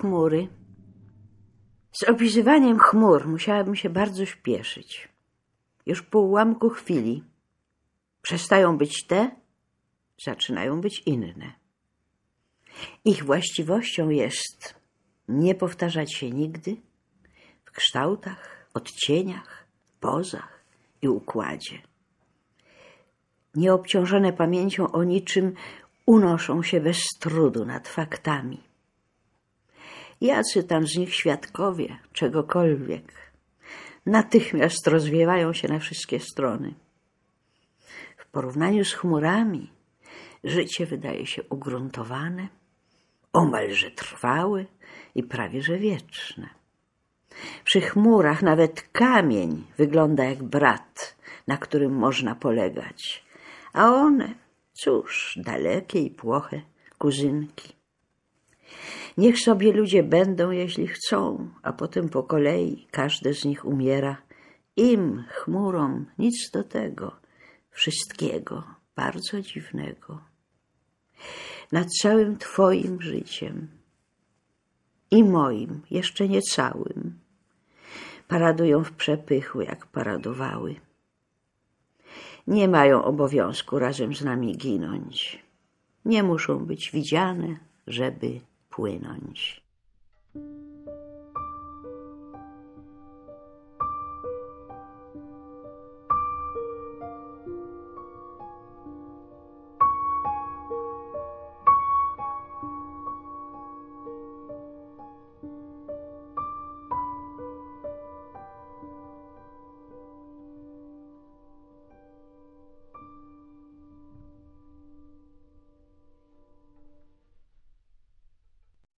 chmury. Z opisywaniem chmur musiałabym się bardzo śpieszyć. Już po ułamku chwili przestają być te, zaczynają być inne. Ich właściwością jest nie powtarzać się nigdy w kształtach, odcieniach, pozach i układzie. Nieobciążone pamięcią o niczym unoszą się bez trudu nad faktami. Jacy tam z nich świadkowie czegokolwiek natychmiast rozwiewają się na wszystkie strony. W porównaniu z chmurami życie wydaje się ugruntowane, omalże trwałe i prawie że wieczne. Przy chmurach nawet kamień wygląda jak brat, na którym można polegać, a one, cóż, dalekie i płoche kuzynki. Niech sobie ludzie będą, jeśli chcą, a potem po kolei każdy z nich umiera. Im, chmurom, nic do tego, wszystkiego bardzo dziwnego. Nad całym Twoim życiem i moim, jeszcze nie całym, paradują w przepychu, jak paradowały. Nie mają obowiązku razem z nami ginąć. Nie muszą być widziane, żeby płynąć.